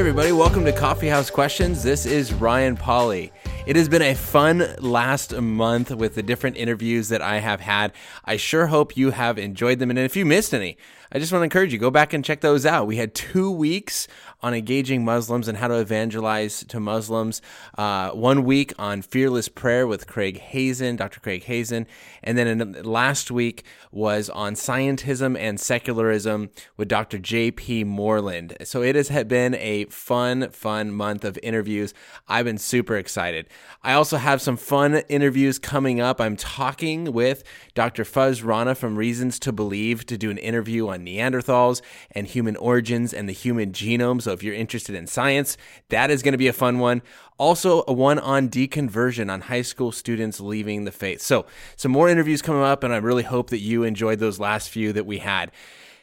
Everybody, welcome to Coffee House Questions. This is Ryan Pauly. It has been a fun last month with the different interviews that I have had. I sure hope you have enjoyed them. And if you missed any, I just want to encourage you go back and check those out. We had two weeks on engaging Muslims and how to evangelize to Muslims. Uh, one week on fearless prayer with Craig Hazen, Dr. Craig Hazen, and then in, last week was on scientism and secularism with Dr. J.P. Moreland. So it has been a fun, fun month of interviews. I've been super excited. I also have some fun interviews coming up. I'm talking with Dr. Fuzz Rana from Reasons to Believe to do an interview on Neanderthals and human origins and the human genome. So if you're interested in science, that is going to be a fun one. Also, a one on deconversion on high school students leaving the faith. So, some more interviews coming up, and I really hope that you enjoyed those last few that we had.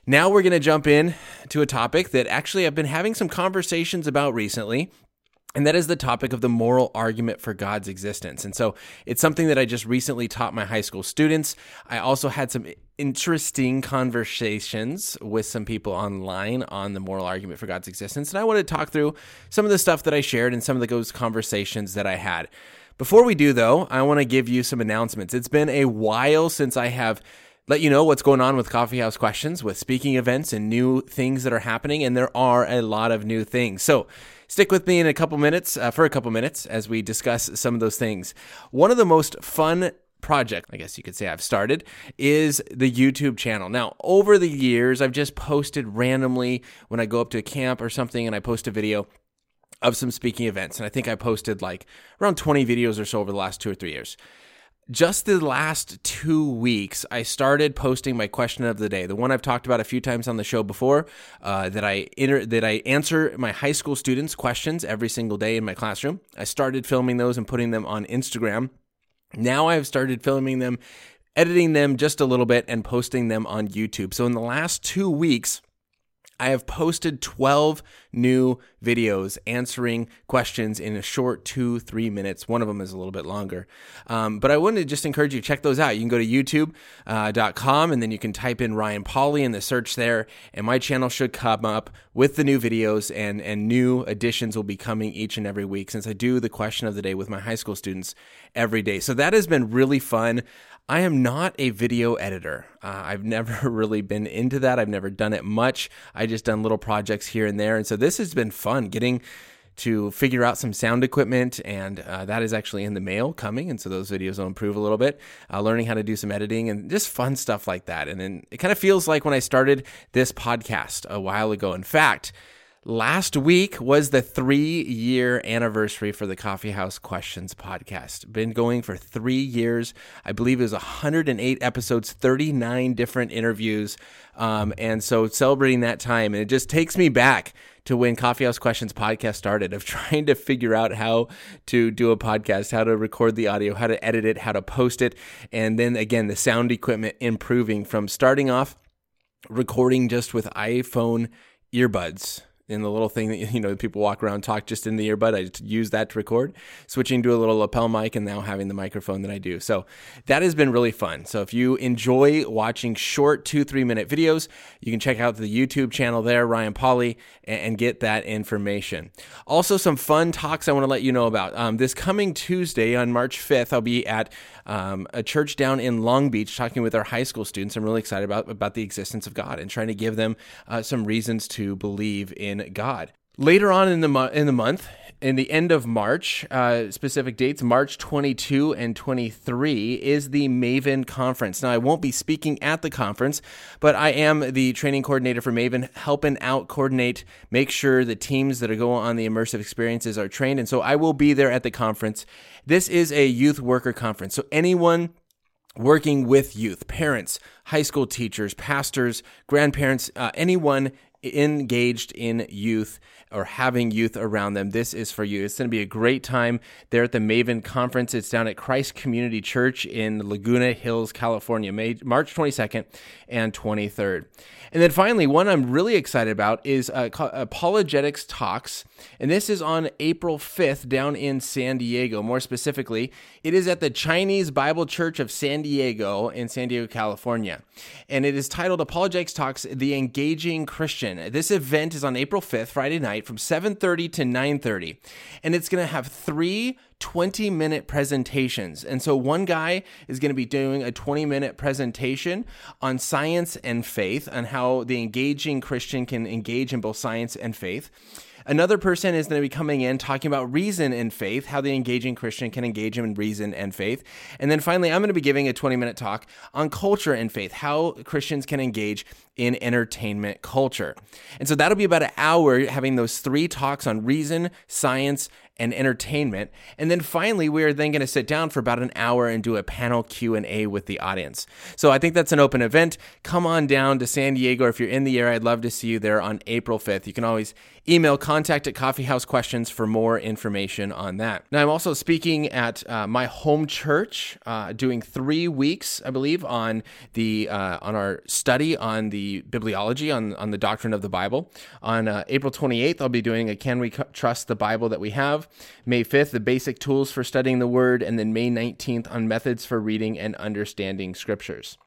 Now we're going to jump in to a topic that actually I've been having some conversations about recently. And that is the topic of the moral argument for God's existence. And so it's something that I just recently taught my high school students. I also had some interesting conversations with some people online on the moral argument for God's existence. And I want to talk through some of the stuff that I shared and some of those conversations that I had. Before we do, though, I want to give you some announcements. It's been a while since I have let you know what's going on with Coffee House Questions, with speaking events and new things that are happening. And there are a lot of new things. So, Stick with me in a couple minutes, uh, for a couple minutes, as we discuss some of those things. One of the most fun project, I guess you could say I've started, is the YouTube channel. Now, over the years, I've just posted randomly when I go up to a camp or something and I post a video of some speaking events. And I think I posted like around 20 videos or so over the last two or three years just the last two weeks, I started posting my question of the day, the one I've talked about a few times on the show before. Uh, that I inter- that I answer my high school students' questions every single day in my classroom. I started filming those and putting them on Instagram. Now I've started filming them, editing them just a little bit, and posting them on YouTube. So in the last two weeks, I have posted 12 new videos answering questions in a short two, three minutes. One of them is a little bit longer. Um, but I wanted to just encourage you to check those out. You can go to youtube.com uh, and then you can type in Ryan Pauly in the search there, and my channel should come up with the new videos and, and new additions will be coming each and every week since I do the question of the day with my high school students every day. So that has been really fun. I am not a video editor. Uh, I've never really been into that. I've never done it much. I just done little projects here and there. And so this has been fun getting to figure out some sound equipment, and uh, that is actually in the mail coming. And so those videos will improve a little bit. Uh, learning how to do some editing and just fun stuff like that. And then it kind of feels like when I started this podcast a while ago. In fact, Last week was the three year anniversary for the Coffee House Questions podcast. Been going for three years. I believe it was 108 episodes, 39 different interviews. Um, and so celebrating that time, and it just takes me back to when Coffee House Questions podcast started of trying to figure out how to do a podcast, how to record the audio, how to edit it, how to post it. And then again, the sound equipment improving from starting off recording just with iPhone earbuds in the little thing that you know people walk around talk just in the earbud. I use that to record. Switching to a little lapel mic and now having the microphone that I do. So that has been really fun. So if you enjoy watching short two three minute videos, you can check out the YouTube channel there, Ryan Pauly, and, get that information. Also, some fun talks I want to let you know about. Um, this coming Tuesday on March fifth, I'll be at um, a church down in Long Beach talking with our high school students. I'm really excited about, about the existence of God and trying to give them uh, some reasons to believe in God. Later on in the, mo- in the month, in the end of March, uh, specific dates, March 22 and 23, is the Maven Conference. Now, I won't be speaking at the conference, but I am the training coordinator for Maven, helping out coordinate, make sure the teams that are going on the immersive experiences are trained. And so I will be there at the conference. This is a youth worker conference. So anyone working with youth, parents, high school teachers, pastors, grandparents, uh, anyone engaged in youth or having youth around them, this is for you. It's going to be a great time there at the Maven Conference. It's down at Christ Community Church in Laguna Hills, California, May, March 22nd and 23rd. And then finally, one I'm really excited about is uh, Apologetics Talks. And this is on April 5th down in San Diego. More specifically, it is at the Chinese Bible Church of San Diego in San Diego, California. And it is titled Apologetics Talks The Engaging Christian Christian. This event is on April 5th, Friday night from 7:30 to 9:30, and it's going to have 3 20-minute presentations. And so one guy is going to be doing a 20-minute presentation on science and faith and how the engaging Christian can engage in both science and faith. Another person is going to be coming in talking about reason and faith, how the engaging Christian can engage in reason and faith. And then finally, I'm going to be giving a 20 minute talk on culture and faith, how Christians can engage in entertainment culture. And so that'll be about an hour having those three talks on reason, science, and entertainment. And then finally, we are then going to sit down for about an hour and do a panel Q&A with the audience. So I think that's an open event. Come on down to San Diego. If you're in the area, I'd love to see you there on April 5th. You can always email contact at coffeehouse questions for more information on that. Now, I'm also speaking at uh, my home church, uh, doing three weeks, I believe, on the uh, on our study on the bibliology on on the doctrine of the Bible. On uh, April 28th, I'll be doing a "Can We Trust the Bible That We Have." May 5th, the basic tools for studying the Word, and then May 19th on methods for reading and understanding scriptures.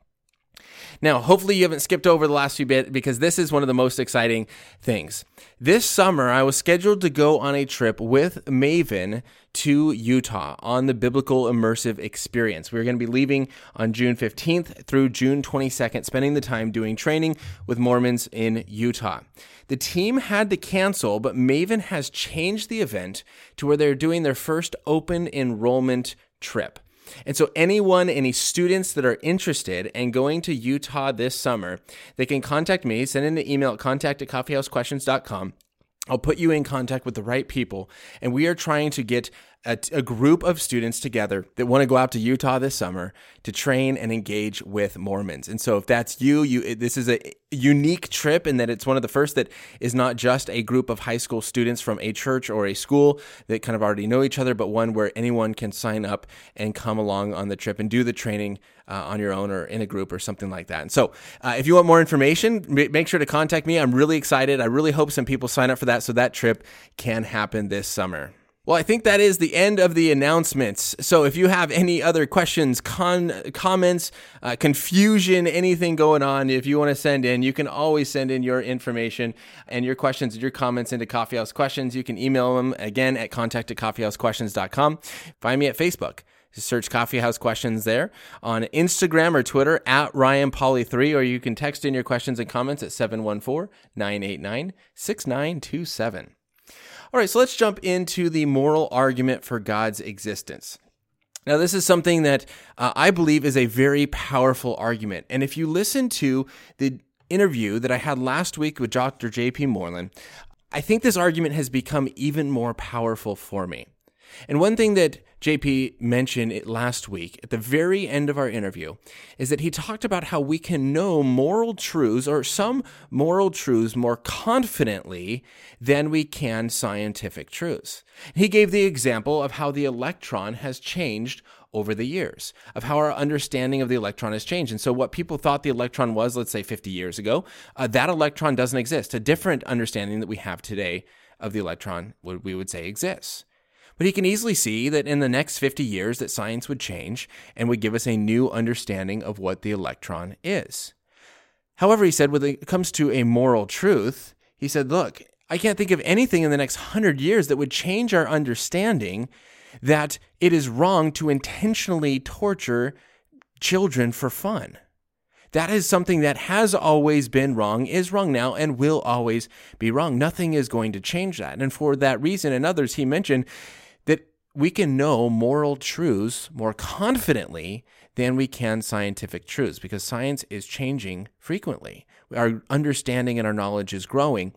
Now, hopefully, you haven't skipped over the last few bit because this is one of the most exciting things. This summer, I was scheduled to go on a trip with Maven to Utah on the Biblical Immersive Experience. We are going to be leaving on June 15th through June 22nd, spending the time doing training with Mormons in Utah. The team had to cancel, but Maven has changed the event to where they're doing their first open enrollment trip. And so, anyone, any students that are interested and going to Utah this summer, they can contact me, send in an email at contact at coffeehousequestions.com. I'll put you in contact with the right people. And we are trying to get a, group of students together that want to go out to Utah this summer to train and engage with Mormons. And so if that's you, you this is a unique trip in that it's one of the first that is not just a group of high school students from a church or a school that kind of already know each other, but one where anyone can sign up and come along on the trip and do the training uh, on your own or in a group or something like that. And so uh, if you want more information, make sure to contact me. I'm really excited. I really hope some people sign up for that so that trip can happen this summer. Well, I think that is the end of the announcements. So if you have any other questions, con- comments, uh, confusion, anything going on, if you want to send in, you can always send in your information and your questions and your comments into Coffeehouse Questions. You can email them again at contact at coffeehousequestions.com. Find me at Facebook. Search Coffeehouse Questions there on Instagram or Twitter at Ryan Pauly 3 or you can text in your questions and comments at 714 989 6927. All right, so let's jump into the moral argument for God's existence. Now, this is something that uh, I believe is a very powerful argument. And if you listen to the interview that I had last week with Dr. J.P. Moreland, I think this argument has become even more powerful for me. And one thing that JP mentioned it last week at the very end of our interview is that he talked about how we can know moral truths or some moral truths more confidently than we can scientific truths. He gave the example of how the electron has changed over the years, of how our understanding of the electron has changed. And so, what people thought the electron was, let's say 50 years ago, uh, that electron doesn't exist. A different understanding that we have today of the electron, we would say exists. But he can easily see that in the next 50 years that science would change and would give us a new understanding of what the electron is. However, he said when it comes to a moral truth, he said, look, I can't think of anything in the next 100 years that would change our understanding that it is wrong to intentionally torture children for fun. That is something that has always been wrong, is wrong now, and will always be wrong. Nothing is going to change that. And for that reason and others, he mentioned we can know moral truths more confidently than we can scientific truths because science is changing frequently. Our understanding and our knowledge is growing,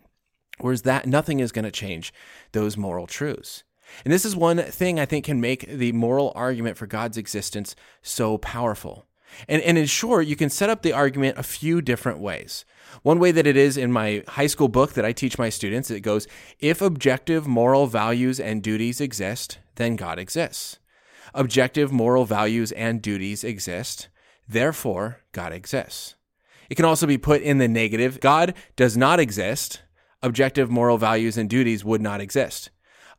whereas that nothing is going to change those moral truths. And this is one thing I think can make the moral argument for God's existence so powerful. And, and in short, you can set up the argument a few different ways. One way that it is in my high school book that I teach my students, it goes, if objective moral values and duties exist, then God exists. Objective moral values and duties exist, therefore God exists. It can also be put in the negative. God does not exist. Objective moral values and duties would not exist.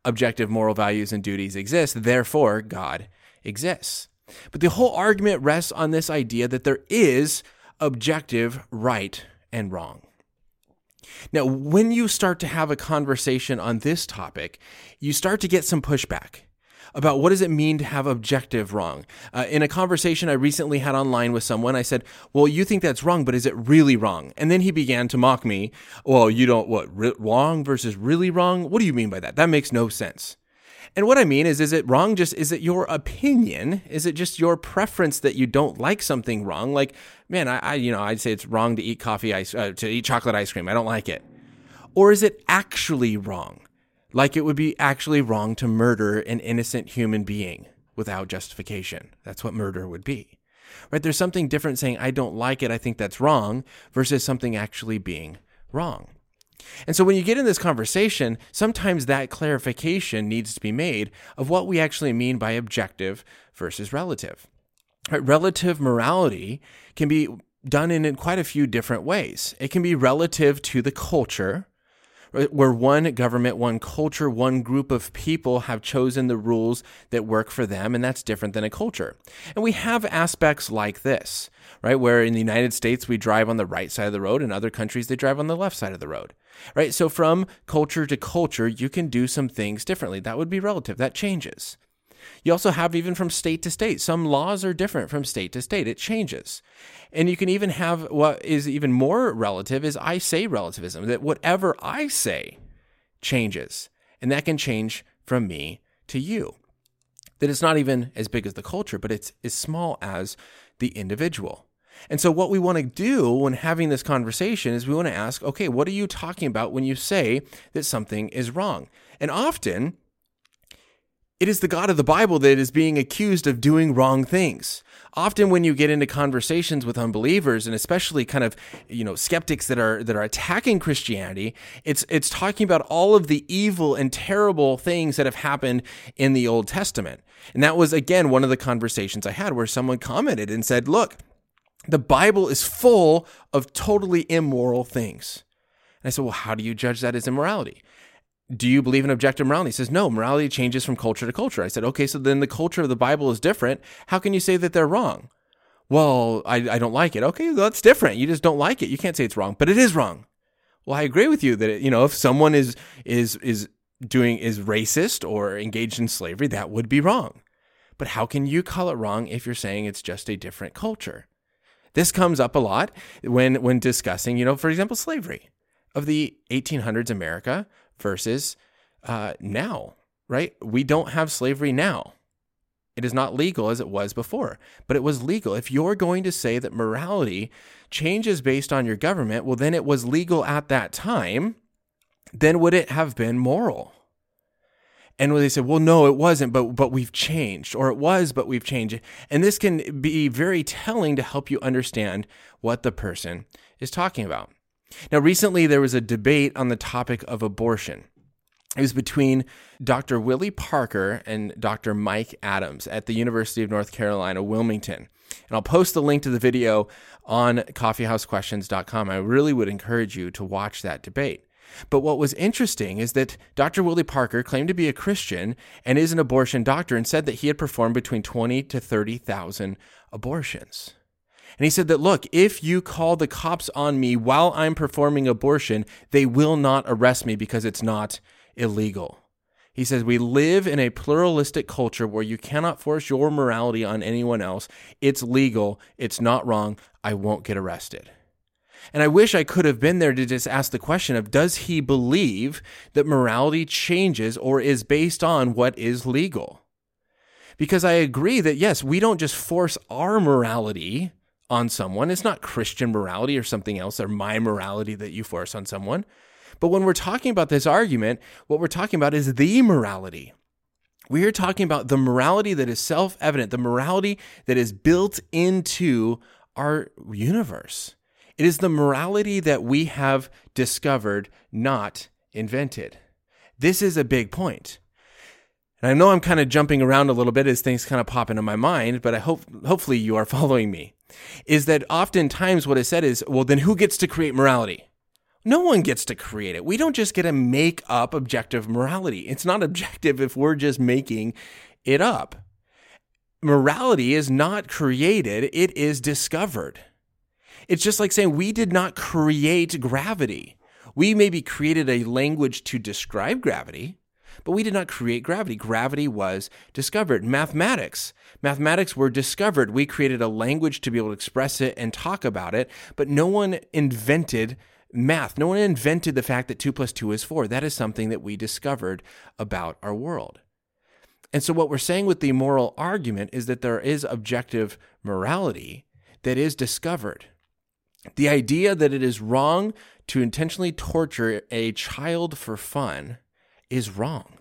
Objective moral values and duties exist, therefore God exists. But the whole argument rests on this idea that there is objective right and wrong. Now, when you start to have a conversation on this topic, you start to get some pushback about what does it mean to have objective wrong. Uh, in a conversation I recently had online with someone, I said, "Well, you think that's wrong, but is it really wrong?" And then he began to mock me. Well, you don't what wrong versus really wrong? What do you mean by that? That makes no sense. And what I mean is, is it wrong? Just is it your opinion? Is it just your preference that you don't like something wrong? Like, man, I, I you know, I'd say it's wrong to eat coffee ice, uh, to eat chocolate ice cream. I don't like it. Or is it actually wrong? Like it would be actually wrong to murder an innocent human being without justification. That's what murder would be. Right? There's something different saying, I don't like it, I think that's wrong, versus something actually being wrong. And so when you get in this conversation, sometimes that clarification needs to be made of what we actually mean by objective versus relative. Right? Relative morality can be done in quite a few different ways. It can be relative to the culture, where one government, one culture, one group of people have chosen the rules that work for them, and that's different than a culture. And we have aspects like this, right? Where in the United States, we drive on the right side of the road, in other countries, they drive on the left side of the road, right? So from culture to culture, you can do some things differently. That would be relative, that changes. You also have even from state to state. Some laws are different from state to state. It changes. And you can even have what is even more relative is I say relativism, that whatever I say changes. And that can change from me to you. That it's not even as big as the culture, but it's as small as the individual. And so, what we want to do when having this conversation is we want to ask, okay, what are you talking about when you say that something is wrong? And often, it is the God of the Bible that is being accused of doing wrong things. Often when you get into conversations with unbelievers and especially kind of, you know, skeptics that are that are attacking Christianity, it's it's talking about all of the evil and terrible things that have happened in the Old Testament. And that was again one of the conversations I had where someone commented and said, "Look, the Bible is full of totally immoral things." And I said, "Well, how do you judge that as immorality?" Do you believe in objective morality? He says, no, morality changes from culture to culture. I said, okay, so then the culture of the Bible is different. How can you say that they're wrong? Well, I, I don't like it. Okay, that's different. You just don't like it. You can't say it's wrong, but it is wrong. Well, I agree with you that, it, you know, if someone is, is, is doing, is racist or engaged in slavery, that would be wrong. But how can you call it wrong if you're saying it's just a different culture? This comes up a lot when, when discussing, you know, for example, slavery of the 1800s America versus uh, now, right? We don't have slavery now. It is not legal as it was before, but it was legal. If you're going to say that morality changes based on your government, well, then it was legal at that time. Then would it have been moral? And when they said, well, no, it wasn't, but, but we've changed, or it was, but we've changed. And this can be very telling to help you understand what the person is talking about. Now, recently there was a debate on the topic of abortion. It was between Dr. Willie Parker and Dr. Mike Adams at the University of North Carolina, Wilmington. And I'll post the link to the video on coffeehousequestions.com. I really would encourage you to watch that debate. But what was interesting is that Dr. Willie Parker claimed to be a Christian and is an abortion doctor and said that he had performed between 20 to 30,000 abortions. And he said that, look, if you call the cops on me while I'm performing abortion, they will not arrest me because it's not illegal. He says, We live in a pluralistic culture where you cannot force your morality on anyone else. It's legal. It's not wrong. I won't get arrested. And I wish I could have been there to just ask the question of does he believe that morality changes or is based on what is legal? Because I agree that yes, we don't just force our morality on someone. It's not Christian morality or something else or my morality that you force on someone. But when we're talking about this argument, what we're talking about is the morality. We are talking about the morality that is self evident, the morality that is built into our universe. It is the morality that we have discovered, not invented. This is a big point. And I know I'm kind of jumping around a little bit as things kind of pop into my mind, but I hope hopefully you are following me. Is that oftentimes what is said is, well, then who gets to create morality? No one gets to create it. We don't just get to make up objective morality. It's not objective if we're just making it up. Morality is not created, it is discovered. It's just like saying we did not create gravity. We maybe created a language to describe gravity, but we did not create gravity. Gravity was discovered. Mathematics. Mathematics were discovered. We created a language to be able to express it and talk about it, but no one invented math. No one invented the fact that 2 plus 2 is 4. That is something that we discovered about our world. And so, what we're saying with the moral argument is that there is objective morality that is discovered. The idea that it is wrong to intentionally torture a child for fun is wrong.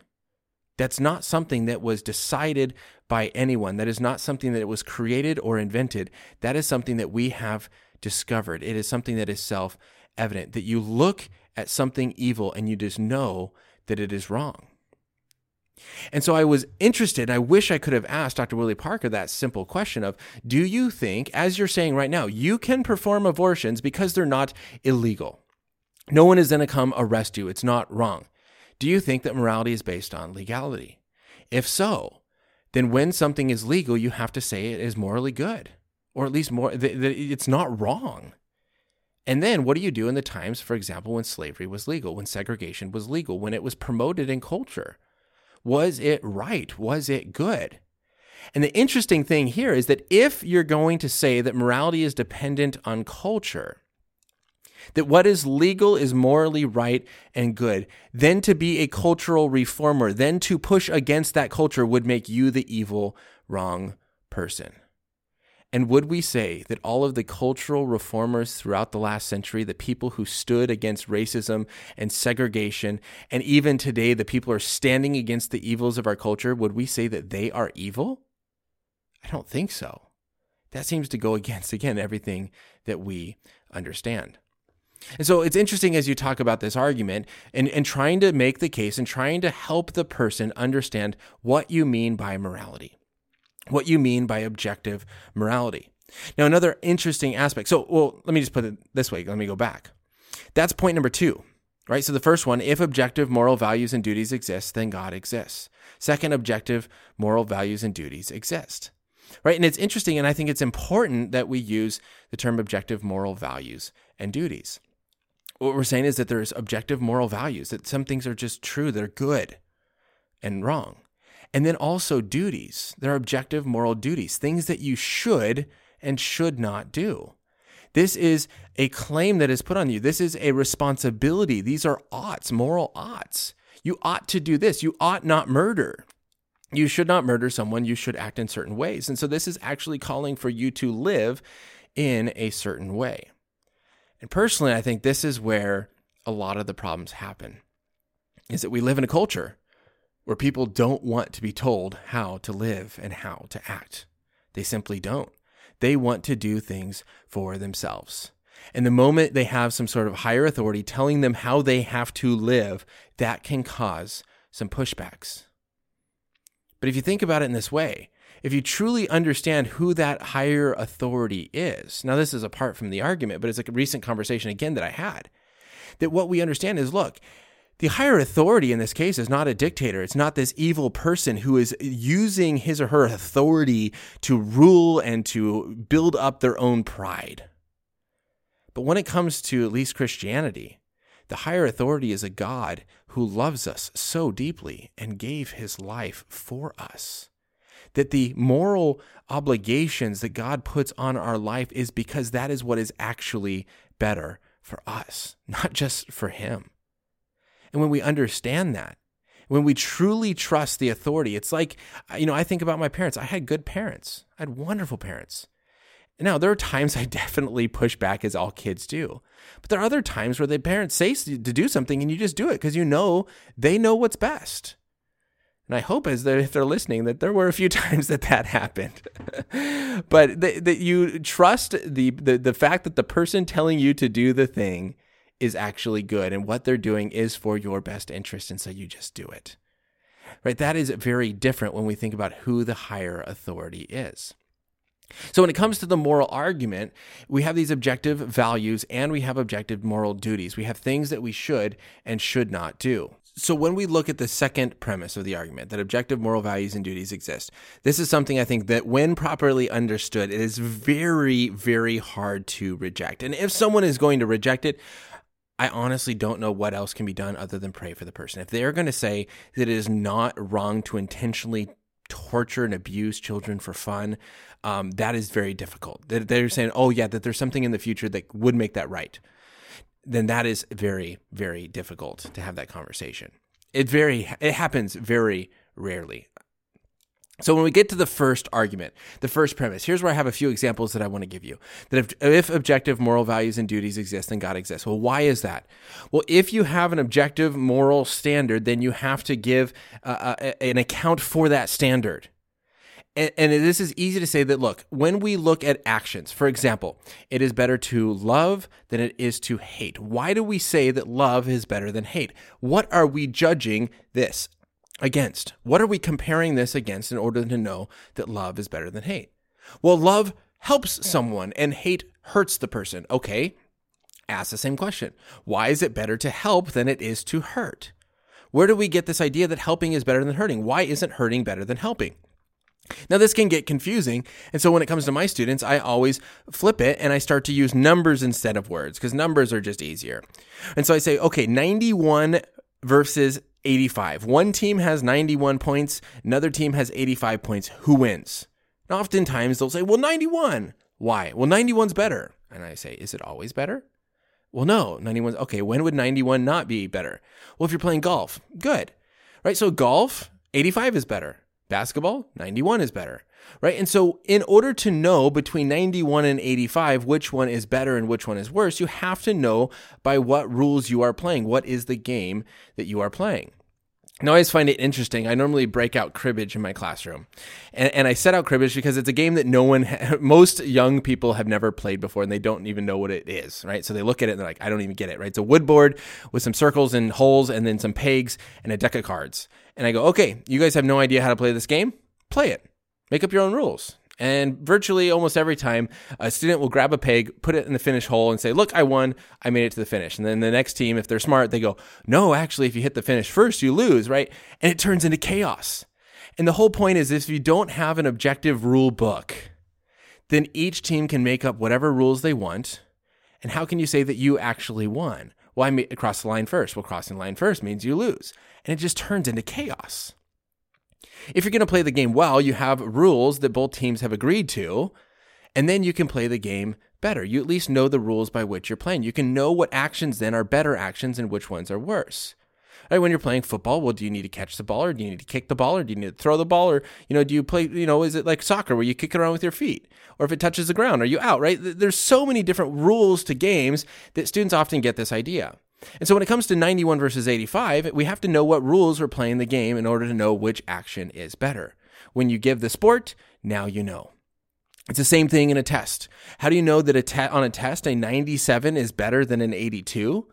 That's not something that was decided by anyone. That is not something that it was created or invented. That is something that we have discovered. It is something that is self evident. That you look at something evil and you just know that it is wrong. And so I was interested. I wish I could have asked Dr. Willie Parker that simple question of Do you think, as you're saying right now, you can perform abortions because they're not illegal? No one is going to come arrest you. It's not wrong. Do you think that morality is based on legality? If so, then when something is legal, you have to say it is morally good, or at least more, that it's not wrong. And then what do you do in the times, for example, when slavery was legal, when segregation was legal, when it was promoted in culture? Was it right? Was it good? And the interesting thing here is that if you're going to say that morality is dependent on culture, that what is legal is morally right and good, then to be a cultural reformer, then to push against that culture would make you the evil, wrong person. And would we say that all of the cultural reformers throughout the last century, the people who stood against racism and segregation, and even today, the people who are standing against the evils of our culture, would we say that they are evil? I don't think so. That seems to go against, again, everything that we understand. And so it's interesting as you talk about this argument and, and trying to make the case and trying to help the person understand what you mean by morality what you mean by objective morality. Now, another interesting aspect. So, well, let me just put it this way. Let me go back. That's point number two, right? So, the first one if objective moral values and duties exist, then God exists. Second, objective moral values and duties exist, right? And it's interesting, and I think it's important that we use the term objective moral values and duties. What we're saying is that there's objective moral values, that some things are just true, they're good and wrong. And then also duties. There are objective moral duties, things that you should and should not do. This is a claim that is put on you. This is a responsibility. These are oughts, moral oughts. You ought to do this. You ought not murder. You should not murder someone. You should act in certain ways. And so this is actually calling for you to live in a certain way. And personally, I think this is where a lot of the problems happen. Is that we live in a culture where people don't want to be told how to live and how to act. They simply don't. They want to do things for themselves. And the moment they have some sort of higher authority telling them how they have to live, that can cause some pushbacks. But if you think about it in this way, if you truly understand who that higher authority is, now this is apart from the argument, but it's a recent conversation again that I had, that what we understand is look, the higher authority in this case is not a dictator. It's not this evil person who is using his or her authority to rule and to build up their own pride. But when it comes to at least Christianity, the higher authority is a God who loves us so deeply and gave his life for us. That the moral obligations that God puts on our life is because that is what is actually better for us, not just for him. And when we understand that, when we truly trust the authority, it's like, uh, you know, I think about my parents. I had good parents, I had wonderful parents. Now, there are times I definitely push back as all kids do. But there are other times where the parents say to do something and you just do it because you know they know what's best. And I hope as they're, if they're listening that there were a few times that that happened. but that you trust the, the, the fact that the person telling you to do the thing is actually good and what they're doing is for your best interest. And so you just do it. Right? That is very different when we think about who the higher authority is. So, when it comes to the moral argument, we have these objective values and we have objective moral duties. We have things that we should and should not do. So, when we look at the second premise of the argument, that objective moral values and duties exist, this is something I think that, when properly understood, it is very, very hard to reject. And if someone is going to reject it, I honestly don't know what else can be done other than pray for the person. If they're going to say that it is not wrong to intentionally torture and abuse children for fun, um, that is very difficult. They're saying, oh, yeah, that there's something in the future that would make that right. Then that is very, very difficult to have that conversation. It very, it happens very rarely. So when we get to the first argument, the first premise, here's where I have a few examples that I want to give you. That if, if, objective moral values and duties exist, then God exists. Well, why is that? Well, if you have an objective moral standard, then you have to give uh, uh, an account for that standard. And, and this is easy to say that, look, when we look at actions, for example, it is better to love than it is to hate. Why do we say that love is better than hate? What are we judging this against? What are we comparing this against in order to know that love is better than hate? Well, love helps someone and hate hurts the person. Okay, ask the same question. Why is it better to help than it is to hurt? Where do we get this idea that helping is better than hurting? Why isn't hurting better than helping? Now, this can get confusing. And so, when it comes to my students, I always flip it and I start to use numbers instead of words because numbers are just easier. And so I say, okay, 91 versus 85. One team has 91 points, another team has 85 points. Who wins? And oftentimes they'll say, well, 91. Why? Well, 91's better. And I say, is it always better? Well, no, 91's okay. When would 91 not be better? Well, if you're playing golf, good. Right? So golf, 85 is better. Basketball, 91 is better. Right? And so in order to know between 91 and 85 which one is better and which one is worse, you have to know by what rules you are playing. What is the game that you are playing? Now, I always find it interesting. I normally break out cribbage in my classroom. And, and I set out cribbage because it's a game that no one, most young people have never played before and they don't even know what it is, right? So they look at it and they're like, I don't even get it, right? It's a wood board with some circles and holes and then some pegs and a deck of cards. And I go, okay, you guys have no idea how to play this game? Play it. Make up your own rules. And virtually almost every time, a student will grab a peg, put it in the finish hole, and say, Look, I won. I made it to the finish. And then the next team, if they're smart, they go, No, actually, if you hit the finish first, you lose, right? And it turns into chaos. And the whole point is if you don't have an objective rule book, then each team can make up whatever rules they want. And how can you say that you actually won? Well, I made, cross the line first. Well, crossing the line first means you lose. And it just turns into chaos. If you're going to play the game well, you have rules that both teams have agreed to, and then you can play the game better. You at least know the rules by which you're playing. You can know what actions then are better actions and which ones are worse. When you're playing football, well, do you need to catch the ball or do you need to kick the ball or do you need to throw the ball or, you know, do you play, you know, is it like soccer where you kick it around with your feet? Or if it touches the ground, are you out, right? There's so many different rules to games that students often get this idea. And so when it comes to 91 versus 85, we have to know what rules we're playing the game in order to know which action is better. When you give the sport, now you know. It's the same thing in a test. How do you know that a te- on a test a 97 is better than an 82?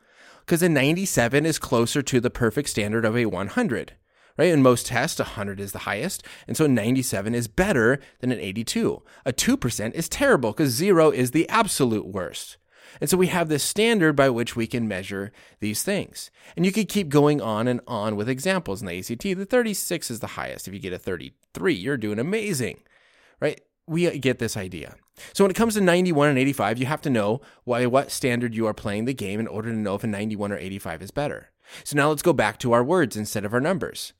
Because a 97 is closer to the perfect standard of a 100. Right? In most tests, 100 is the highest, and so 97 is better than an 82. A 2% is terrible because 0 is the absolute worst. And so we have this standard by which we can measure these things. And you could keep going on and on with examples in the ACT. The 36 is the highest. If you get a 33, you're doing amazing, right? We get this idea. So when it comes to 91 and 85, you have to know why what standard you are playing the game in order to know if a 91 or 85 is better. So now let's go back to our words instead of our numbers.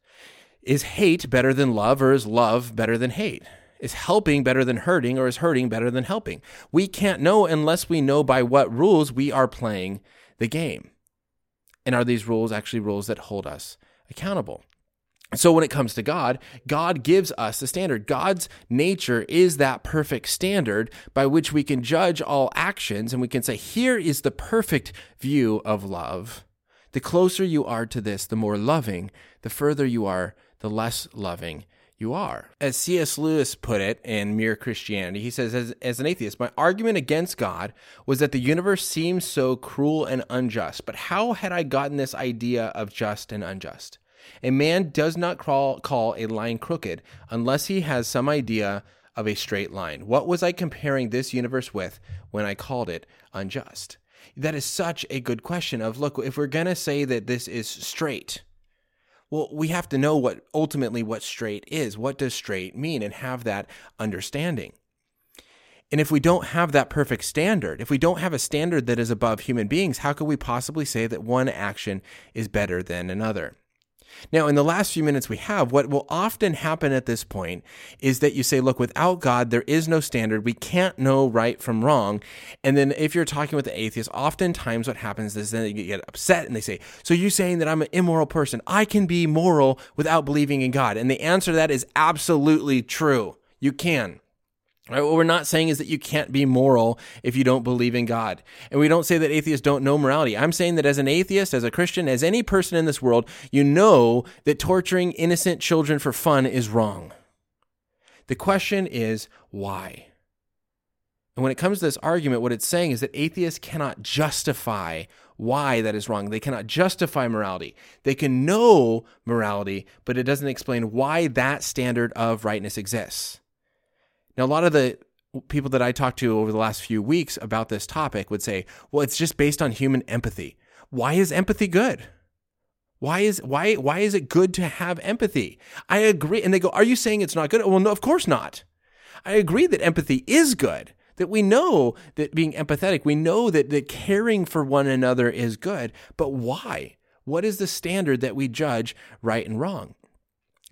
Is hate better than love or is love better than hate? Is helping better than hurting or is hurting better than helping? We can't know unless we know by what rules we are playing the game. And are these rules actually rules that hold us accountable? So when it comes to God, God gives us the standard. God's nature is that perfect standard by which we can judge all actions and we can say, here is the perfect view of love. The closer you are to this, the more loving. The further you are, the less loving you are. As C.S. Lewis put it in Mere Christianity, he says, as, as an atheist, my argument against God was that the universe seems so cruel and unjust. But how had I gotten this idea of just and unjust? A man does not call, call a line crooked unless he has some idea of a straight line. What was I comparing this universe with when I called it unjust? That is such a good question of look, if we're going to say that this is straight, well, we have to know what ultimately what straight is. What does straight mean and have that understanding. And if we don't have that perfect standard, if we don't have a standard that is above human beings, how could we possibly say that one action is better than another? Now, in the last few minutes we have, what will often happen at this point is that you say, look, without God, there is no standard. We can't know right from wrong. And then if you're talking with the atheist, oftentimes what happens is then they get upset and they say, so you're saying that I'm an immoral person. I can be moral without believing in God. And the answer to that is absolutely true. You can. Right? What we're not saying is that you can't be moral if you don't believe in God. And we don't say that atheists don't know morality. I'm saying that as an atheist, as a Christian, as any person in this world, you know that torturing innocent children for fun is wrong. The question is why? And when it comes to this argument, what it's saying is that atheists cannot justify why that is wrong. They cannot justify morality. They can know morality, but it doesn't explain why that standard of rightness exists. Now, a lot of the people that I talked to over the last few weeks about this topic would say, well, it's just based on human empathy. Why is empathy good? Why is why why is it good to have empathy? I agree. And they go, Are you saying it's not good? Well, no, of course not. I agree that empathy is good. That we know that being empathetic, we know that, that caring for one another is good, but why? What is the standard that we judge right and wrong?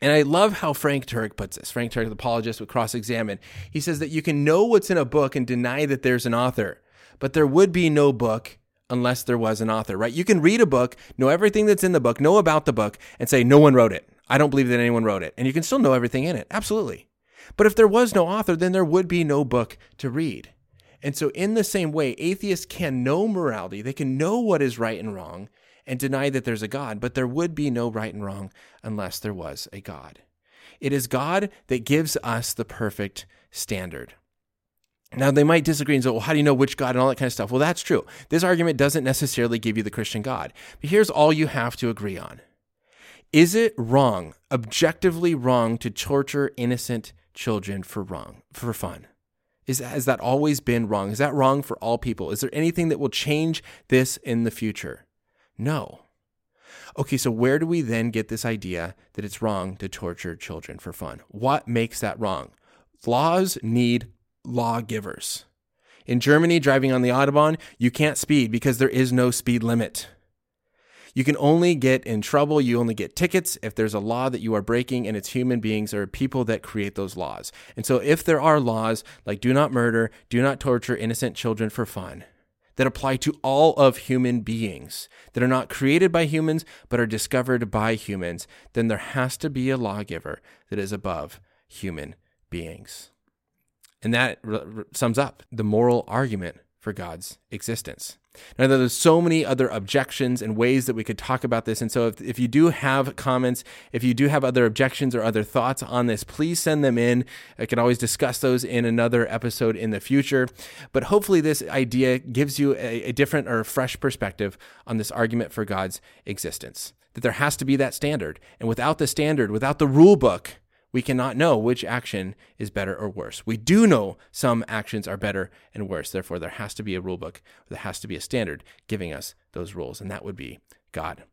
And I love how Frank Turek puts this. Frank Turek, the apologist, would cross examine. He says that you can know what's in a book and deny that there's an author, but there would be no book unless there was an author, right? You can read a book, know everything that's in the book, know about the book, and say, no one wrote it. I don't believe that anyone wrote it. And you can still know everything in it. Absolutely. But if there was no author, then there would be no book to read. And so, in the same way, atheists can know morality, they can know what is right and wrong, and deny that there's a God, but there would be no right and wrong unless there was a God. It is God that gives us the perfect standard. Now, they might disagree and say, well, how do you know which God and all that kind of stuff? Well, that's true. This argument doesn't necessarily give you the Christian God. But here's all you have to agree on Is it wrong, objectively wrong, to torture innocent children for wrong, for fun? Is, has that always been wrong? Is that wrong for all people? Is there anything that will change this in the future? No. Okay, so where do we then get this idea that it's wrong to torture children for fun? What makes that wrong? Laws need lawgivers. In Germany, driving on the Autobahn, you can't speed because there is no speed limit. You can only get in trouble, you only get tickets if there's a law that you are breaking, and it's human beings or people that create those laws. And so, if there are laws like do not murder, do not torture innocent children for fun, that apply to all of human beings that are not created by humans but are discovered by humans, then there has to be a lawgiver that is above human beings. And that sums up the moral argument for God's existence. Now, there's so many other objections and ways that we could talk about this. And so, if, if you do have comments, if you do have other objections or other thoughts on this, please send them in. I can always discuss those in another episode in the future. But hopefully, this idea gives you a, a different or a fresh perspective on this argument for God's existence. That there has to be that standard. And without the standard, without the rule book, we cannot know which action is better or worse. We do know some actions are better and worse. Therefore, there has to be a rule book, there has to be a standard giving us those rules, and that would be God.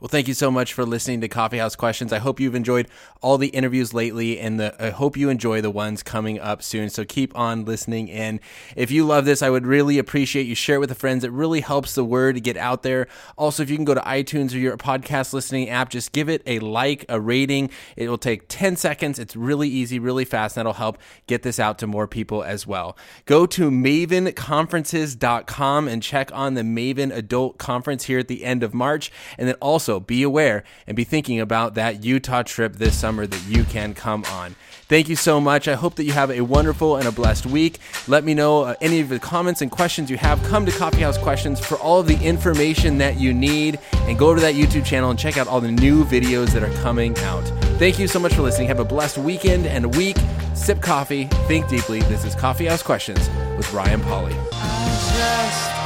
Well, thank you so much for listening to Coffee House Questions. I hope you've enjoyed all the interviews lately, and the, I hope you enjoy the ones coming up soon. So keep on listening in. If you love this, I would really appreciate you share it with the friends. It really helps the word get out there. Also, if you can go to iTunes or your podcast listening app, just give it a like, a rating. It will take 10 seconds. It's really easy, really fast. And that'll help get this out to more people as well. Go to mavenconferences.com and check on the Maven Adult Conference here at the end of March. And then also, also be aware and be thinking about that Utah trip this summer that you can come on. Thank you so much. I hope that you have a wonderful and a blessed week. Let me know uh, any of the comments and questions you have. Come to Coffeehouse Questions for all of the information that you need and go to that YouTube channel and check out all the new videos that are coming out. Thank you so much for listening. Have a blessed weekend and week. Sip coffee, think deeply. This is Coffeehouse Questions with Ryan Pauly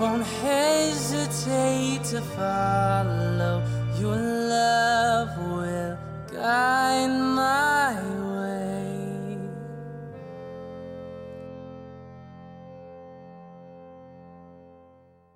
won't hesitate to follow. Your love will guide my